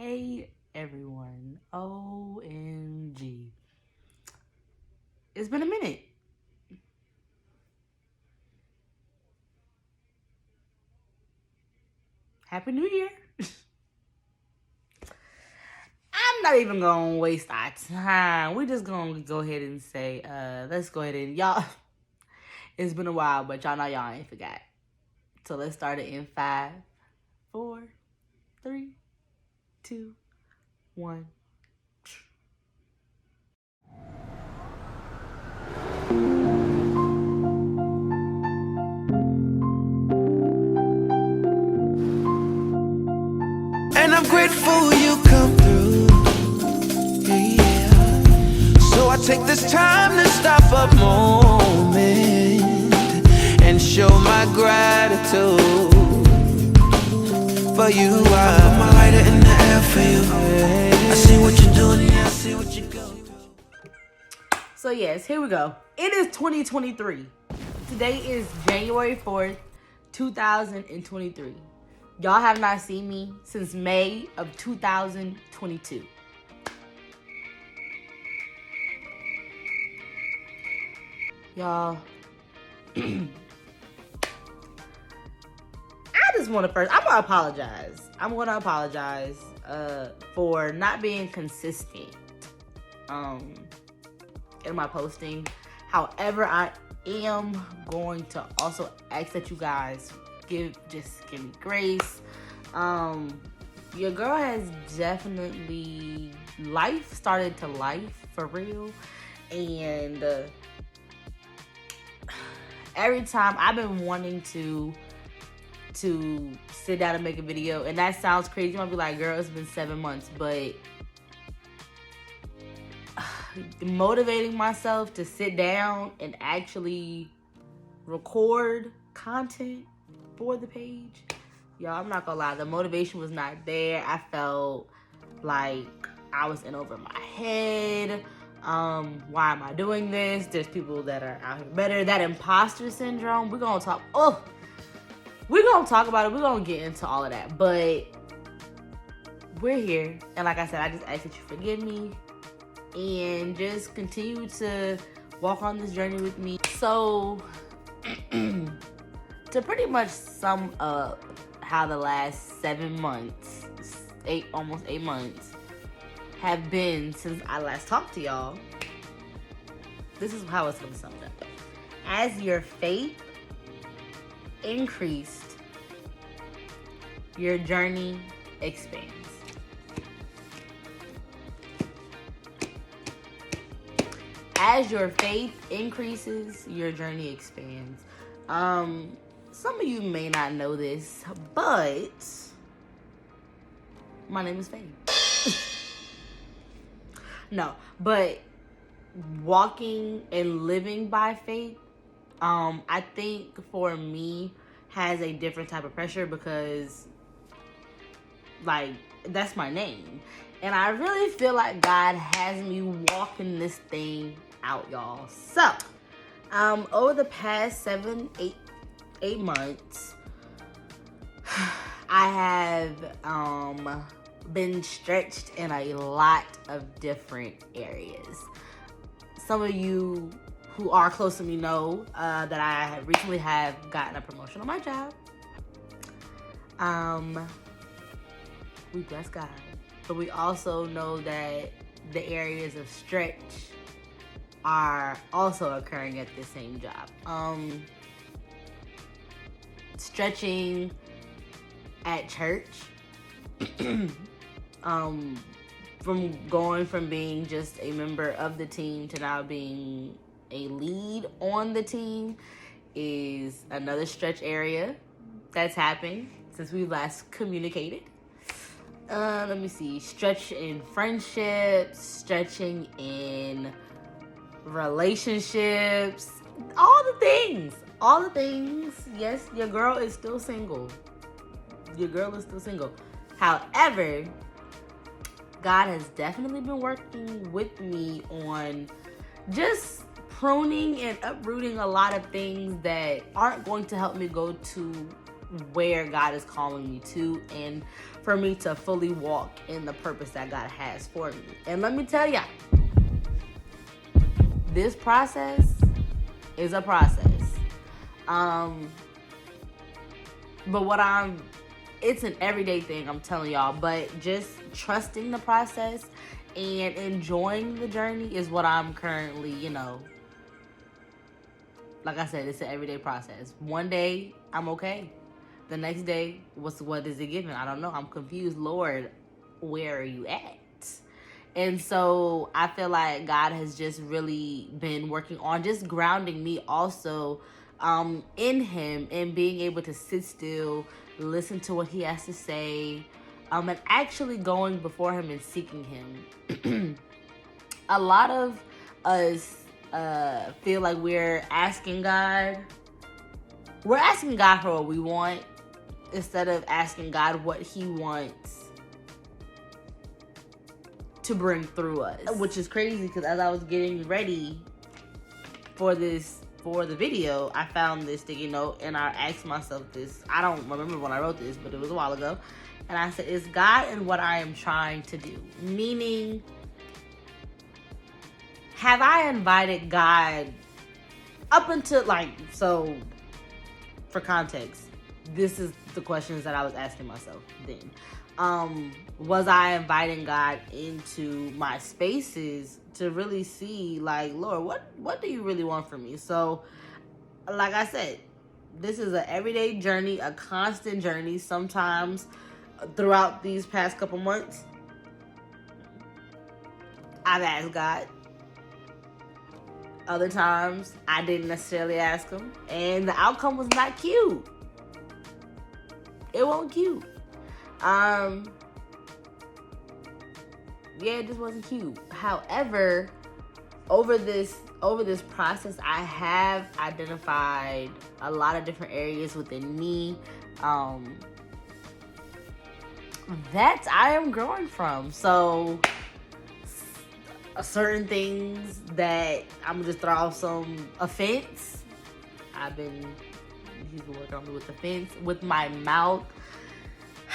Hey everyone. OMG. It's been a minute. Happy New Year. I'm not even gonna waste our time. We're just gonna go ahead and say, uh, let's go ahead and y'all. It's been a while, but y'all know y'all ain't forgot. So let's start it in five, four, three, two, one. And I'm grateful you come through. Yeah. So I take this time to stop a moment and show my gratitude for you. I put my lighter in for you. I see what you're doing, I see what you go. So yes, here we go. It is 2023. Today is January 4th, 2023. Y'all have not seen me since May of 2022. Y'all, I just want to first, I'm gonna apologize. I'm gonna apologize uh, for not being consistent um, in my posting. However, I am going to also ask that you guys give just give me grace. Um, your girl has definitely life started to life for real, and uh, every time I've been wanting to to sit down and make a video, and that sounds crazy. You might be like, "Girl, it's been seven months," but motivating myself to sit down and actually record content for the page. Y'all, I'm not gonna lie, the motivation was not there. I felt like I was in over my head. Um, why am I doing this? There's people that are out here better. That imposter syndrome, we're gonna talk. Oh, we're gonna talk about it. We're gonna get into all of that. But we're here. And like I said, I just ask that you forgive me and just continue to walk on this journey with me. So, to pretty much sum up how the last seven months, eight almost eight months, have been since I last talked to y'all, this is how it's gonna sum up. As your faith increased, your journey expands. as your faith increases, your journey expands. Um, some of you may not know this, but my name is Faith. no, but walking and living by faith, um, I think for me has a different type of pressure because like that's my name. And I really feel like God has me walking this thing out, y'all. So, um, over the past seven, eight, eight months, I have um been stretched in a lot of different areas. Some of you who are close to me know uh, that I have recently have gotten a promotion on my job. Um, we bless God, but we also know that the areas of stretch are also occurring at the same job. Um, stretching at church, um, from going from being just a member of the team to now being a lead on the team is another stretch area that's happened since we last communicated. Uh, let me see. Stretch in friendships, stretching in relationships, all the things. All the things. Yes, your girl is still single. Your girl is still single. However, God has definitely been working with me on just pruning and uprooting a lot of things that aren't going to help me go to where God is calling me to. And for me to fully walk in the purpose that God has for me. And let me tell ya, this process is a process. Um, but what I'm, it's an everyday thing, I'm telling y'all, but just trusting the process and enjoying the journey is what I'm currently, you know, like I said, it's an everyday process. One day I'm okay. The next day, what's what is it giving? I don't know. I'm confused. Lord, where are you at? And so I feel like God has just really been working on just grounding me also um, in Him and being able to sit still, listen to what He has to say, um, and actually going before Him and seeking Him. a lot of us uh, feel like we're asking God, we're asking God for what we want instead of asking God what He wants to bring through us. Which is crazy because as I was getting ready for this for the video, I found this sticky note and I asked myself this. I don't remember when I wrote this, but it was a while ago. And I said, Is God in what I am trying to do? Meaning, have I invited God up until like so for context, this is the questions that I was asking myself then. Um, was I inviting God into my spaces to really see like, Lord, what what do you really want from me? So like I said, this is an everyday journey, a constant journey. Sometimes throughout these past couple months, I've asked God. Other times, I didn't necessarily ask him, and the outcome was not cute. It wasn't cute. Um, yeah, it just wasn't cute. However, over this over this process, I have identified a lot of different areas within me um, that I am growing from. So certain things that I'm gonna just throw off some offense. I've been he's been working on me with offense with my mouth.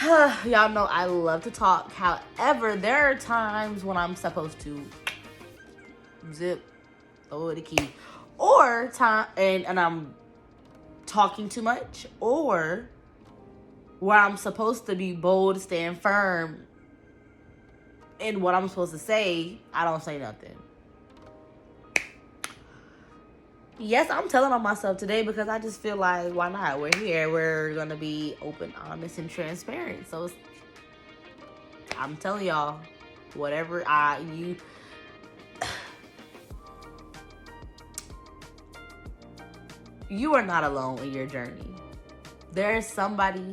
Y'all know I love to talk. However, there are times when I'm supposed to zip, throw the key, or time and and I'm talking too much, or where I'm supposed to be bold, stand firm, in what I'm supposed to say, I don't say nothing. Yes, I'm telling on myself today because I just feel like why not? We're here. We're gonna be open, honest, and transparent. So I'm telling y'all, whatever I you you are not alone in your journey. There is somebody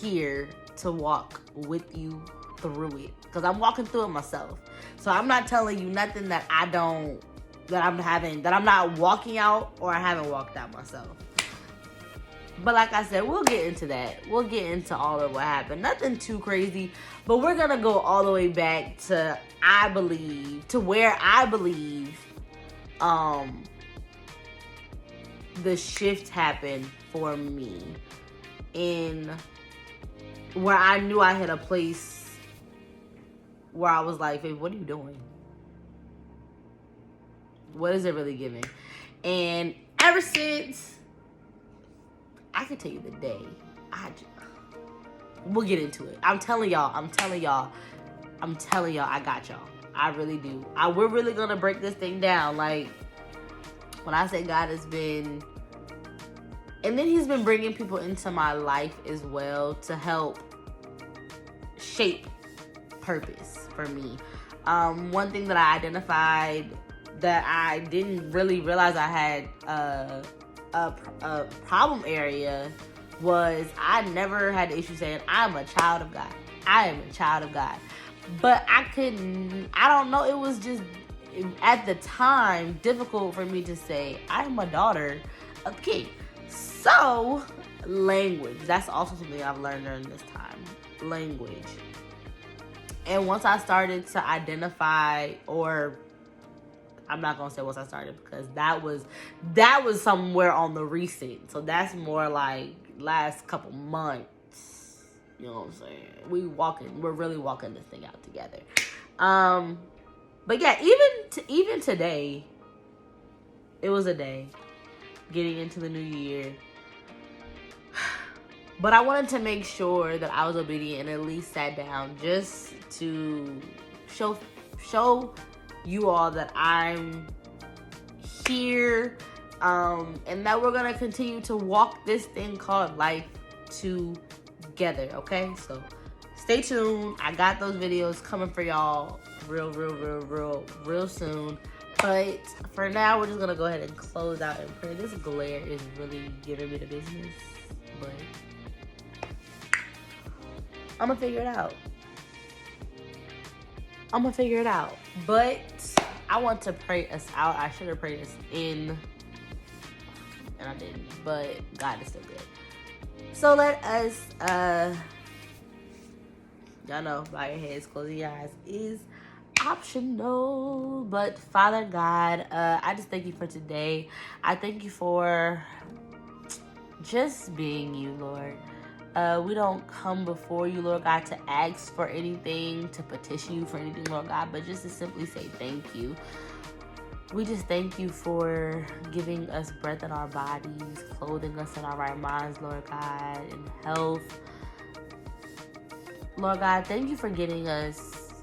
here to walk with you through it because I'm walking through it myself. So I'm not telling you nothing that I don't that I'm having that I'm not walking out or I haven't walked out myself. But like I said, we'll get into that. We'll get into all of what happened. Nothing too crazy, but we're gonna go all the way back to I believe to where I believe um the shift happened for me in where I knew I had a place where I was like, what are you doing? What is it really giving? And ever since, I can tell you the day. I just, we'll get into it. I'm telling y'all. I'm telling y'all. I'm telling y'all. I got y'all. I really do. I we're really gonna break this thing down. Like when I say God has been, and then He's been bringing people into my life as well to help shape purpose for me. Um, one thing that I identified that I didn't really realize I had uh, a, a problem area was I never had the issue saying I'm a child of God. I am a child of God. But I couldn't, I don't know, it was just at the time difficult for me to say I'm a daughter of King. So, language. That's also something I've learned during this time. Language. And once I started to identify or I'm not gonna say once I started because that was that was somewhere on the recent. So that's more like last couple months. You know what I'm saying? We walking, we're really walking this thing out together. Um, but yeah, even to, even today, it was a day getting into the new year. But I wanted to make sure that I was obedient and at least sat down just to show show you all that I'm here um, and that we're gonna continue to walk this thing called life together. Okay, so stay tuned. I got those videos coming for y'all real, real, real, real, real soon. But for now, we're just gonna go ahead and close out and pray. This glare is really giving me the business, but I'm gonna figure it out. I'm gonna figure it out. But I want to pray us out. I should have prayed us in, and I didn't. But God is still good. So let us, uh, y'all know, bow your heads, closing your eyes is optional. But Father God, uh, I just thank you for today. I thank you for just being you, Lord. Uh, we don't come before you, Lord God, to ask for anything, to petition you for anything, Lord God, but just to simply say thank you. We just thank you for giving us breath in our bodies, clothing us in our right minds, Lord God, and health. Lord God, thank you for getting us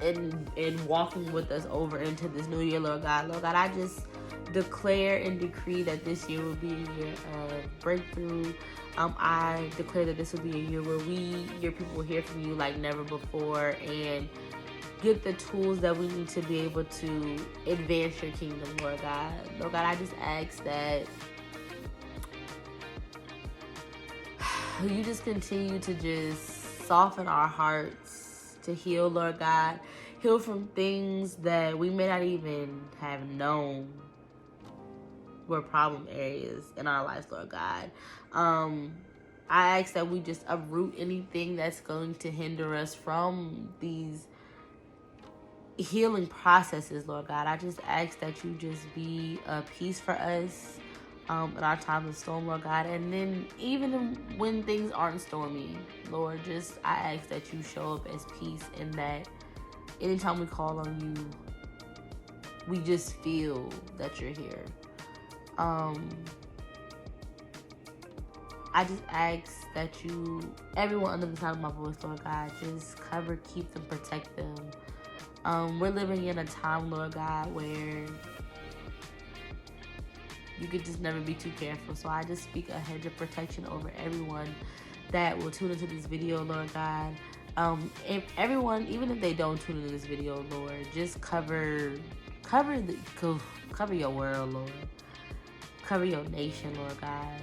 and and walking with us over into this new year, Lord God. Lord God, I just declare and decree that this year will be a year of breakthrough. Um, I declare that this will be a year where we, your people, will hear from you like never before and get the tools that we need to be able to advance your kingdom, Lord God. Lord God, I just ask that you just continue to just soften our hearts to heal, Lord God. Heal from things that we may not even have known were problem areas in our lives, Lord God. Um, I ask that we just uproot anything that's going to hinder us from these healing processes, Lord God. I just ask that you just be a peace for us um, in our times of storm, Lord God. And then even when things aren't stormy, Lord, just I ask that you show up as peace and that anytime we call on you, we just feel that you're here. Um, I just ask that you, everyone under the sound of my voice, Lord God, just cover, keep them, protect them. Um, we're living in a time, Lord God, where you could just never be too careful. So I just speak a hedge of protection over everyone that will tune into this video, Lord God. Um, if everyone, even if they don't tune into this video, Lord, just cover, cover the, cover your world, Lord. Cover your nation, Lord God.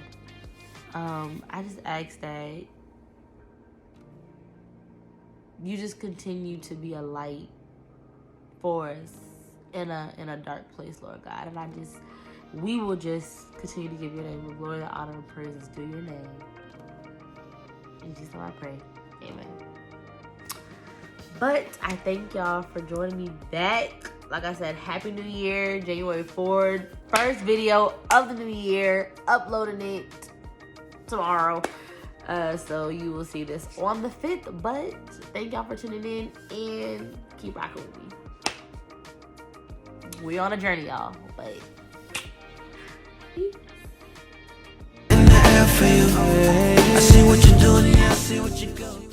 Um, I just ask that you just continue to be a light for us in a in a dark place, Lord God. And I just we will just continue to give your name the glory, the honor, and praises to your name. In Jesus' name I pray. Amen. But I thank y'all for joining me back. Like I said, Happy New Year, January 4th. First video of the new year. Uploading it tomorrow. Uh, so you will see this on the 5th. But thank y'all for tuning in and keep rocking with me. We on a journey, y'all. But. I see what you're doing, I see what you go.